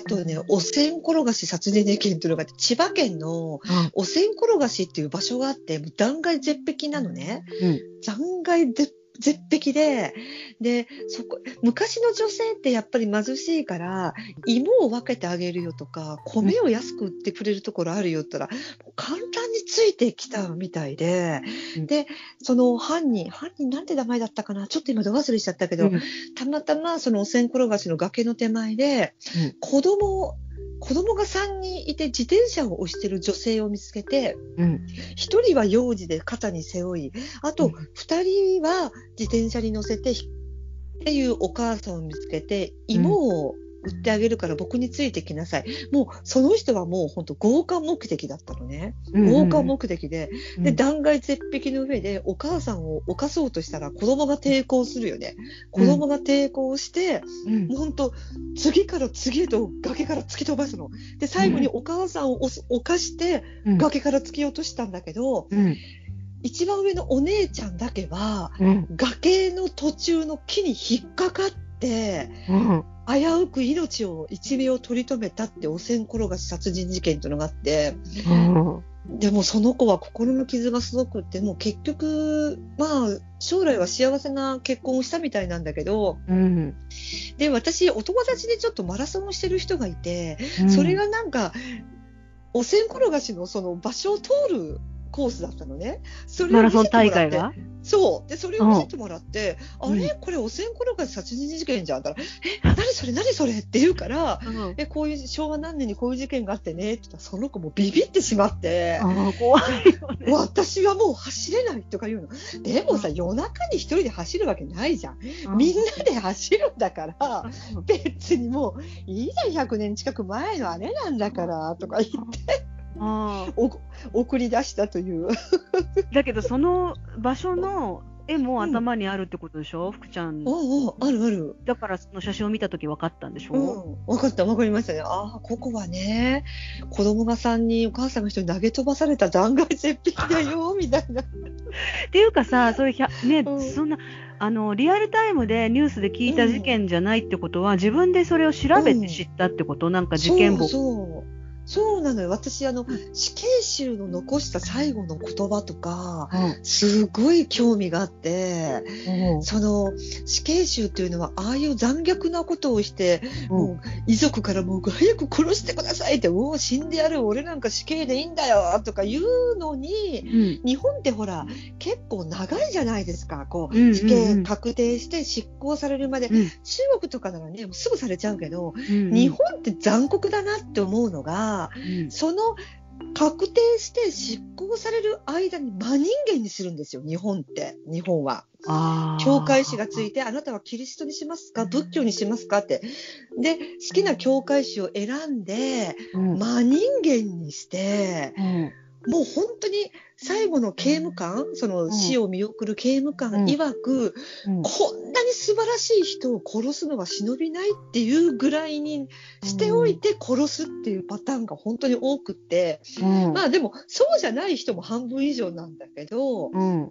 あとね、お線転がし殺人事件というのがあって、千葉県のお線転がしっていう場所があって、もう断崖絶壁なのね。うん。断崖絶絶壁で、で、そこ、昔の女性ってやっぱり貧しいから、芋を分けてあげるよとか、米を安く売ってくれるところあるよって言ったら、もう簡ついてきたみたいで、うん。で、その犯人、犯人なんて名前だったかな？ちょっと今ど忘れしちゃったけど、うん。たまたまそのお線転がしの崖の手前で、うん。子供、子供が3人いて自転車を押してる女性を見つけて、うん。1人は幼児で肩に背負い、あとうん。2人は自転車に乗せて、ひっていうお母さんを見つけて、芋を売ってあげるから僕についてきなさい。もうその人はもう本当強姦目的だったのね。強姦目的で、で、断崖絶壁の上でお母さんを犯そうとしたら子供が抵抗するよね。子供が抵抗して、うんもう本当次から次へと崖から突き飛ばすの。で、最後にお母さんを犯してうん。崖から突き落としたんだけど、うん。一番上のお姉ちゃんだけは、うん。崖の途中の木に引っかかって、うん。危うく命を一命を取り留めたってお線転がし殺人事件というのがあって、うん。でもその子は心の傷がすごくって、もう結局、まあ、将来は幸せな結婚をしたみたいなんだけど、うん。で、私、お友達でちょっとマラソンをしてる人がいて、それがなんか、お線転がしのその場所を通るコースだったのね。それをマラソン大会がそう。で、それを見せてもらって、うん。あれこれお線転がし殺人事件じゃん。だから、え、何それ？何それ？って言うから、うん。え、こういう、昭和何年にこういう事件があってね、って言ったら、その子もビビってしまって、怖いよね。私はもう走れないとか言うの。でもさ、夜中に一人で走るわけないじゃん。みんなで走るんだから、別にもう、いいじゃん、100年近く前のあれなんだから、とか言って、ああお送り出したという。だけど、その場所の絵も頭にあるってことでしょ、福ちゃん。おうあるある。だから、その写真を見たとき分かったんでしょ、うん、分かった、分かりましたね。ああ、ここはね、子供が3人、お母さんが1人投げ飛ばされた断崖絶壁だよ、みたいな。っていうかさ、そういうひゃ、ね、うんそんな、あの、リアルタイムでニュースで聞いた事件じゃないってことは、自分でそれを調べて知ったってこと、なんか事件簿。そうなのよ。私、あの、死刑囚の残した最後の言葉とか、すごい興味があって、うん。その死刑囚っていうのはああいう残虐なことをして、うん。もう遺族からもう早く殺してくださいって、もう死んでやる、俺なんか死刑でいいんだよとか言うのに、うん。日本ってほら、結構長いじゃないですか。こう、死刑確定して執行されるまで。うん。中国とかならね、もうすぐされちゃうけど、うん。日本って残酷だなって思うのが、うん。その確定して執行される間に真人間にするんですよ、日本って。日本は。教会師がついて、あなたはキリストにしますか？仏教にしますか？って。で、好きな教会師を選んで、うん。真人間にして、うん。もう本当に最後の刑務官、その死を見送る刑務官曰く、うん。こんなに素晴らしい人を殺すのは忍びないっていうぐらいにしておいて殺すっていうパターンが本当に多くって、うん。まあでもそうじゃない人も半分以上なんだけど、うん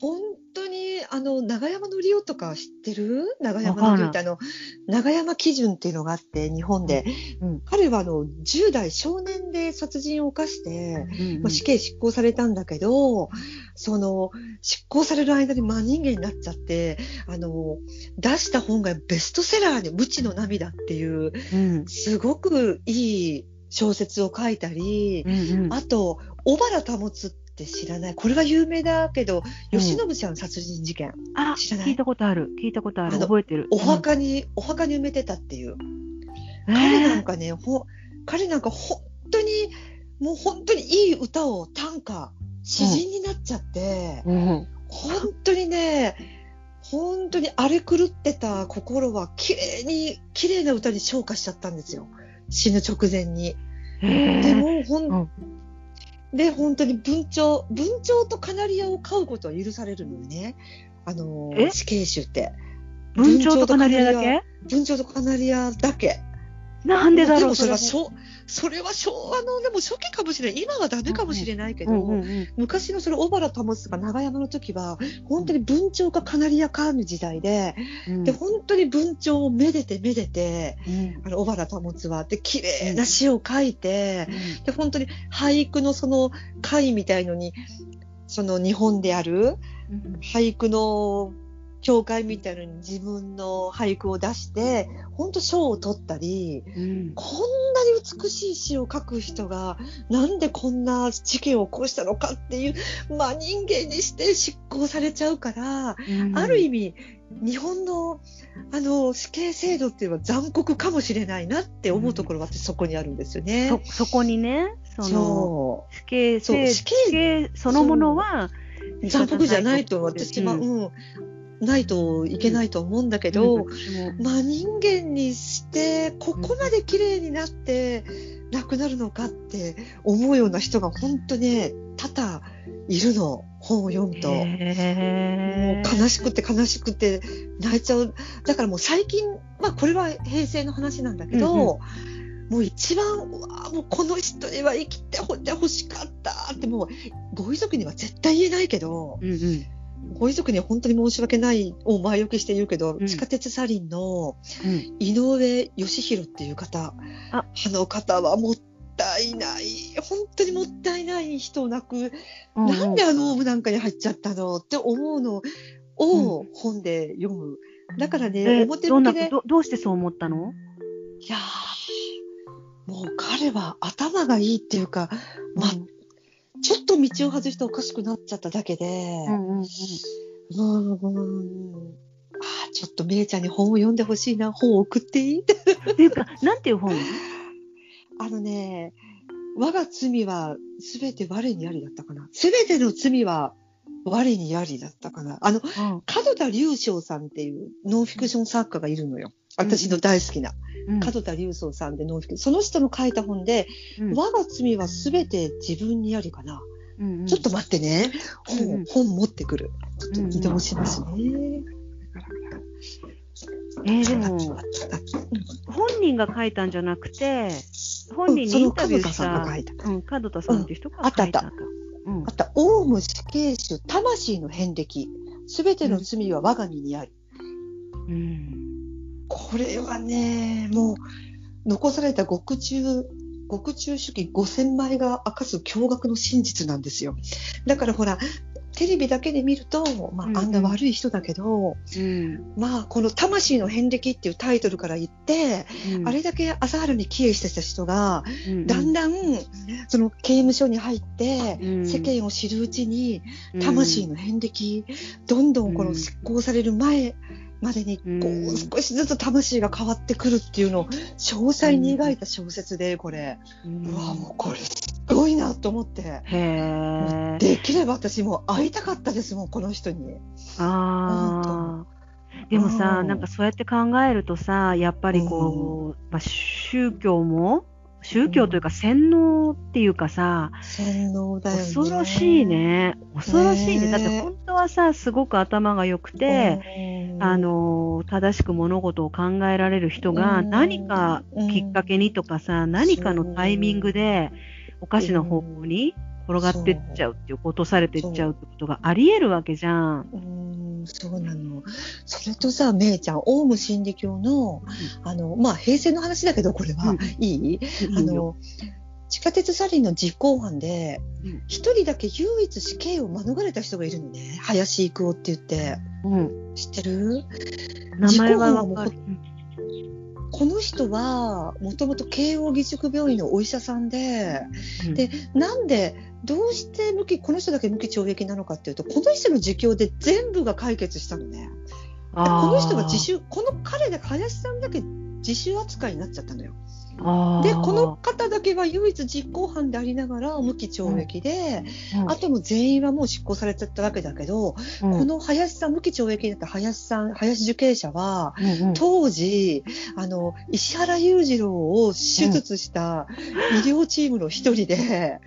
本当にあの長山のりおとか知ってる？長山のりおってあの長山基準っていうのがあって日本で、うん。彼はあの10代少年で殺人を犯して、うんまあ、死刑執行されたんだけど、その執行される間に真人間になっちゃってあの出した本がベストセラーで「無知の涙」っていううん。すごくいい小説を書いたり、うんうん。あと小原保って知らない。これは有名だけどうん。吉信ちゃん殺人事件、あ知らない？聞いたことある。聞いたことある。覚えてる。お墓に、お墓に埋めてたっていう。うん彼なんえかね、ほ彼なんか本当に、もう本当にいい歌を短歌、詩人になっちゃって、ーうん。本当にね、本当に荒れ狂ってた心は綺麗に、綺麗な歌に昇華しちゃったんですよ。死ぬ直前に。でも、ほん、うんで、本当に文鳥、文鳥とカナリアを飼うことは許されるのよね。あのえ、死刑囚って。文鳥とカナリアだけ？文鳥とカナリアだけ。なんでだろう、でもそれはそ昭それは昭和の、でも初期かもしれない。今はダメかもしれないけど、うんうんうん昔のその小原保とか長山の時は、本当に文鳥かカナリアかの時代で、うん。で、本当に文鳥をめでてめでて、うん。あの、小原保は、で、綺麗な詩を書いて、で、本当に俳句のその会みたいのに、その日本であるうん。俳句の協会みたいのに自分の俳句を出して、本当賞を取ったり、うん。こんなに美しい詩を書く人が、なんでこんな事件を起こしたのかっていう、まあ人間にして執行されちゃうから、うん。ある意味、日本の、あの、死刑制度っていうのは残酷かもしれないなって思うところは私そこにあるんですよね。そ、そこにね、その、そ死刑制そのものは、う。残酷じゃないと私は、うん。うん、ないといけないと思うんだけど、うんまあ人間にして、ここまで綺麗になって亡くなるのかって思うような人が本当ね、多々いるの。本を読むと。もう悲しくて悲しくて泣いちゃう。だからもう最近、まあこれは平成の話なんだけど、うんうもう一番、うわあもうこの人には生きてほってほしかったってもう、ご遺族には絶対言えないけど、うんうんご遺族には本当に申し訳ないを前置きして言うけど、うん。地下鉄サリンのうん。井上義弘っていう方、あ。あの方はもったいない、本当にもったいない人を亡く、うん。なんであのオウムなんかに入っちゃったのって思うのを本で読む。だからね、え表どんな向きで、どどうしてそう思ったの？いやーもう彼は頭がいいっていうか、まあ、ちょっと道を外しておかしくなっちゃっただけで、うんうんうんあーちょっとめいちゃんに本を読んでほしいな、本を送っていい？って。っていうか、なんていう本？あのね、我が罪はすべて我にありだったかな。すべての罪は我にありだったかな。あの、うん門田隆翔さんっていうノンフィクション作家がいるのよ。私の大好きな。うん門田隆翔さんでノンフィク。その人の書いた本で、うん我が罪はすべて自分にありかな。うんうんちょっと待ってね。本、うん本持ってくる。ちょっと移動しますね。えーでも、うん本人が書いたんじゃなくて、本人にインタビューした、その門田さんが書いたうん、門田さんっていう人がうんあった書いたあっうんあった、オウム死刑囚、魂の遍歴。すべての罪は我が身にあり。うんこれはね、もう、残された獄中、獄中主義5000枚が明かす驚愕の真実なんですよ。だからほら、テレビだけで見ると、まあ、あんな悪い人だけど、うん。まあ、この魂の遍歴っていうタイトルから言って、うん。あれだけ朝原に帰依してた人が、うんだんだん、その刑務所に入って、うん。世間を知るうちに、魂の遍歴、どんどんこの執行される前までに、こうんう、少しずつ魂が変わってくるっていうのを、詳細に描いた小説で、これ。うんうわ、もうこれ、すごいなと思って。へえ。できれば私も会いたかったですもん、この人に。ああ。でもさ、うんなんかそうやって考えるとさ、やっぱりこう、まあ、宗教も、宗教というか洗脳っていうかさ、洗脳だよね。恐ろしい。ね。恐ろしいね。ねだって本当はさ、すごく頭が良くて、あ、の、正しく物事を考えられる人がうん何かきっかけにとかさ、何かのタイミングでおかしな方向に転がってっちゃうっていう、落とされてっちゃうってことがあり得るわけじゃん。うん、そうなの。それとさ、めいちゃん、オウム真理教の、あの、まあ、平成の話だけど、これは、うんいい？あの、地下鉄サリンの実行犯でうん、一人だけ唯一死刑を免れた人がいるのね。林育夫って言って。うん。知ってる？名前はわ事故はかる。この人は、もともと慶応義塾病院のお医者さんで、うんでなんで、どうして無期、この人だけ無期懲役なのかっていうと、この人の自供で全部が解決したのね。この人が自首、この彼だけ、林さんだけ自首扱いになっちゃったのよ。で、この方だけは唯一実行犯でありながら無期懲役で、うん。あとも全員はもう執行されちゃったわけだけど、うん。この林さん、無期懲役になった林さん、林受刑者は、うんうん。当時、あの、石原裕次郎を手術した医療チームの一人で、え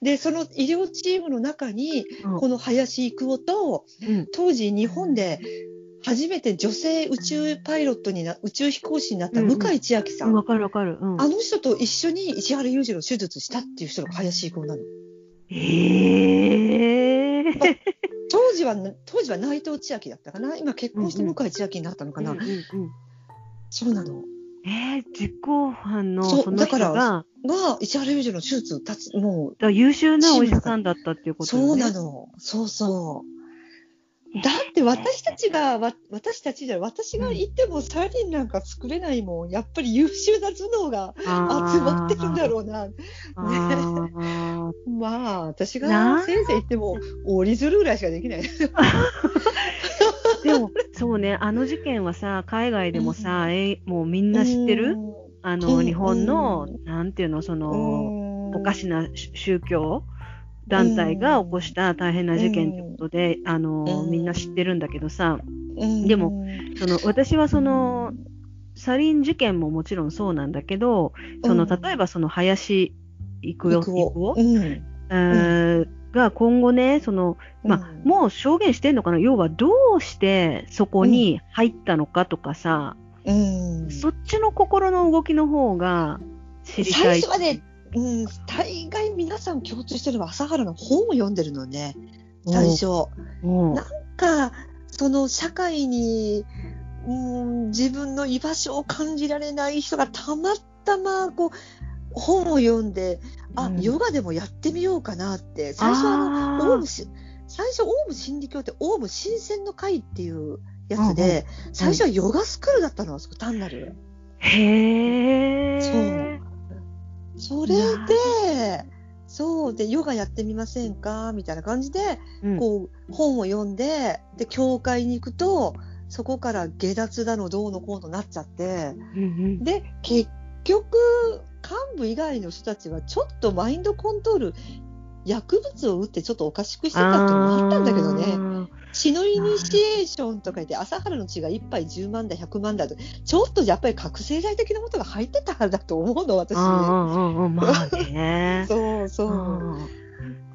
で、その医療チームの中に、ーこの林育夫と、うん。当時日本で初めて女性宇宙パイロットにな、宇宙飛行士になった向井千秋さん。わかるわかる。うん。あの人と一緒に石原裕次郎手術したっていう人が林伊子なの。ええー。当時は、当時は内藤千秋だったかな今結婚して向井千秋になったのかな、うんうんうんそうなの。えー、実行犯のその人だからが、が、石原裕次郎の手術立つ、もう、だ優秀なお医者さんだったっていうことよね。そうなの。そうそう。だって私たちが、わ私たちじゃ、私がいてもサリンなんか作れないもん。やっぱり優秀な頭脳が集まってるんだろうな。あー。まあ、私なが先生言っても、折り鶴ぐらいしかできない。でも、そうね、あの事件はさ、海外でもさ、えもうみんな知ってる？あの、うん。日本のう、なんていうの、その、おおかしな宗宗教？団体が起こした大変な事件ということで、あの、うん。みんな知ってるんだけどさ、うん。でも、その、私はその、サリン事件ももちろんそうなんだけど、その、例えばその林育代、行育くを代うん。えーが今後ね、その、まあ、うんもう証言してんのかな？要はどうしてそこに入ったのかとかさ、うん。そっちの心の動きの方が知りたい。最初はね、うん、大概皆さん共通してるのは朝原の本を読んでるのね、最初。うん、なんか、その社会に、うん、自分の居場所を感じられない人がたまたまこう本を読んで、あ、うん。ヨガでもやってみようかなって、最初あの、オウムし、最初オウム真理教ってオウム新鮮の会っていうやつで、最初はヨガスクールだったの、あそこ単なる。へー。それで、そうで、ヨガやってみませんか？みたいな感じで、うん。こう、本を読んで、で、教会に行くと、そこから下脱だの、どうのこうのなっちゃって、うんうん。で、結局、幹部以外の人たちは、ちょっとマインドコントロール、薬物を打ってちょっとおかしくしてたっていうのもあったんだけどね。ね。血のイニシエーションとか言って、朝原の血が1杯10万だ、100万だと、ちょっとやっぱり覚醒剤的なことが入ってたんだと思うの、私。うんうんうんうん、まあね。そうそう。うん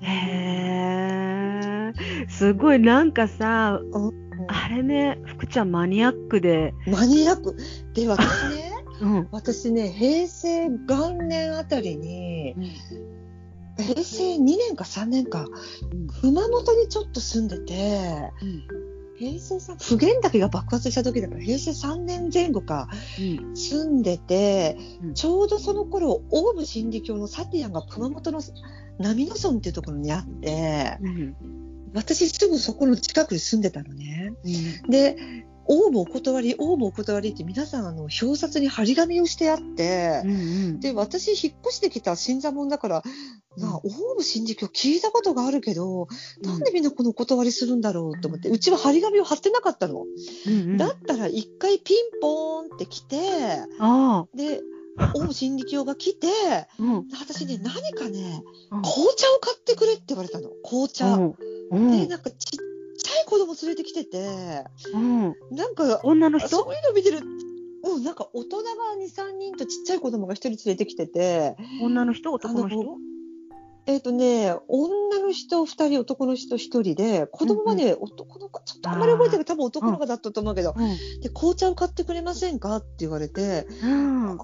へー。すごいなんかさ、あれね、福ちゃんマニアックで、マニアック。で、私ね、うん。私ね、平成元年あたりに、平成2年か3年か、熊本にちょっと住んでて、平成3、普賢岳が爆発した時だから、平成3年前後か、うん住んでて、うん。ちょうどその頃、オウム真理教のサティアンが熊本の波野村っていうところにあって、うん。私すぐそこの近くに住んでたのね。うん。で、オウムお断り、オウムお断りって皆さんあの表札に張り紙をしてあって、うんうん。で、私引っ越してきた新座門だから、なあ、オウム真理教聞いたことがあるけど、なんでみんなこのお断りするんだろうと思って、うちは張り紙を貼ってなかったの。うんうん。だったら一回ピンポーンって来て、あで、オウム真理教が来て、あ、うん。私ね、何かね、うん。紅茶を買ってくれって言われたの。紅茶。うん。うん。で、なんかちっちゃい子供連れてきてて、うん。なんか、女の人？そういうの見てる、うん、なんか大人が2、3人とちっちゃい子供が1人連れてきてて、女の人？男の人？えっ、とね、女の人2人、男の人1人で、子供はね、男の子、ちょっとあんまり覚えてない。けど、多分男の子だったと思うけど、うん。で、紅茶を買ってくれませんか？って言われて、うん。あ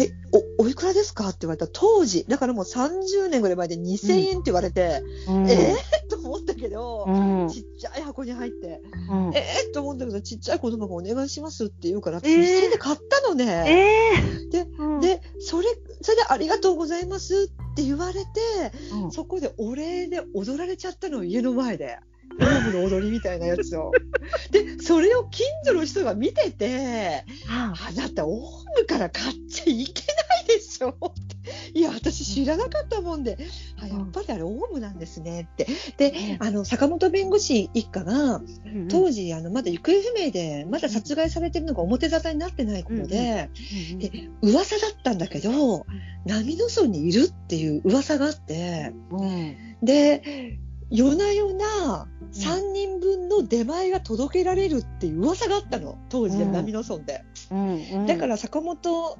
え、お、おいくらですか？って言われた。当時、だからもう30年ぐらい前で2000円って言われて、うん。えー、と思ったけど、うん。ちっちゃい箱に入って、うんえー、と思ったけど、ちっちゃい子供がお願いしますって言うから、私えー。2000円で買ったのね。ええでうん。で、それ、それでありがとうございますって言われて、うんそこでお礼で踊られちゃったの、家の前で。オウムの踊りみたいなやつを。で、それを近所の人が見てて、ああなた、オウムから買っちゃいけないでしょって。いや、私知らなかったもんで、あやっぱりあれ、オウムなんですねって。で、あの、坂本弁護士一家が、うん当時、あの、まだ行方不明で、まだ殺害されてるのが表沙汰になってない頃で、うんで噂だったんだけど、波の村にいるっていう噂があって、うん。で、夜な夜な3人分の出前が届けられるっていう噂があったの、当時でうん。波の村で。うんうん。だから坂本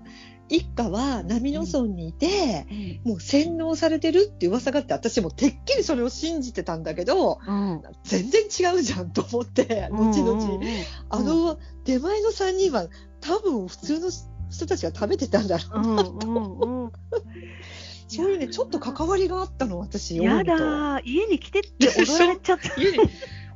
一家は波の村にいて、もう洗脳されてるって噂があって、私もてっきりそれを信じてたんだけど、うん。全然違うじゃんと思って、後々。々あ、の出前の3人は多分普通の人たちが食べてたんだろう。うんうんうん。そういうね、ちょっと関わりがあったの、私。やだー、家に来てって踊られちゃった。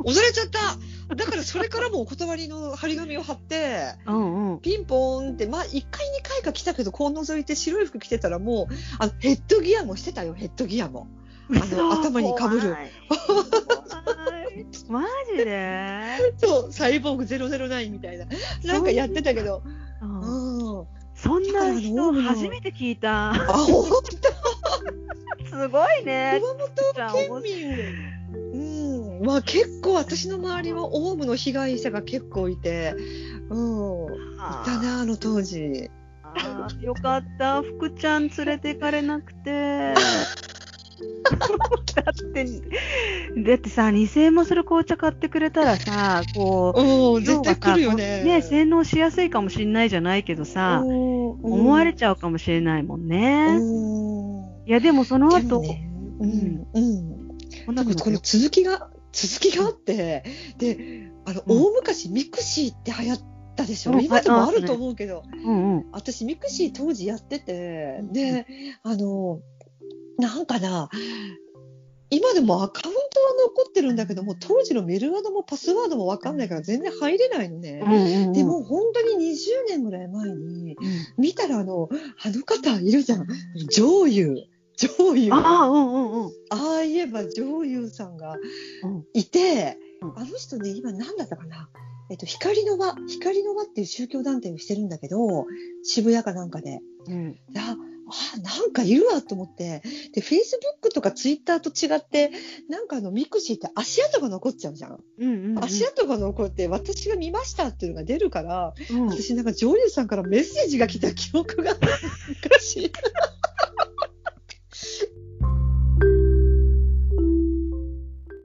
踊れちゃった。だからそれからもお断りの張り紙を貼って、うんうん。ピンポーンって、まあ1回2回か来たけど、こう覗いて白い服着てたらもう、あのヘッドギアもしてたよ、ヘッドギアも。あの頭に被る怖い。怖いマジで？そう、サイボーグ009みたいな。なんかやってたけど。うんうん。そんな人初めて聞いた。あ、ほんとすごいね。熊本県民。うん。まあ結構私の周りはオウムの被害者が結構いて、うん。いたな、あの当時。あーよかった。福ちゃん連れてかれなくて。だって、だってさ、2000円もする紅茶買ってくれたらさ、こう、うん、絶対来るよね。ね、洗脳しやすいかもしんないじゃないけどさ、思思われちゃうかもしれないもんね。うんいや、でもそので後、もねうん、うん。こんこの続きが、続きがあって、で、あの、うん。大昔 mixi って流行ったでしょ、うん。今でもあると思うけど、うんうん。私 mixi 当時やってて、で、あの、なんかな、今でもアカウントは残ってるんだけども、当時のメールワードもパスワードもわかんないから全然入れないのね。うんうんうん、でも本当に20年ぐらい前に、うん、見たらあの、あの方いるじゃん。上祐。上祐。ああ、うんうんうん。ああ言えば上祐さんがうんいて、うんあの人ね、今何だったかな。えっと、光の輪、光の輪っていう宗教団体をしてるんだけど、渋谷かなんかで。うんあ、あなんかいるわと思って。で、Facebook とか Twitter と違って、なんかあの、 mixi って足跡が残っちゃうじゃん。うんうんうん。足跡が残って、私が見ましたっていうのが出るから、うん私なんか上祐さんからメッセージが来た記憶が昔。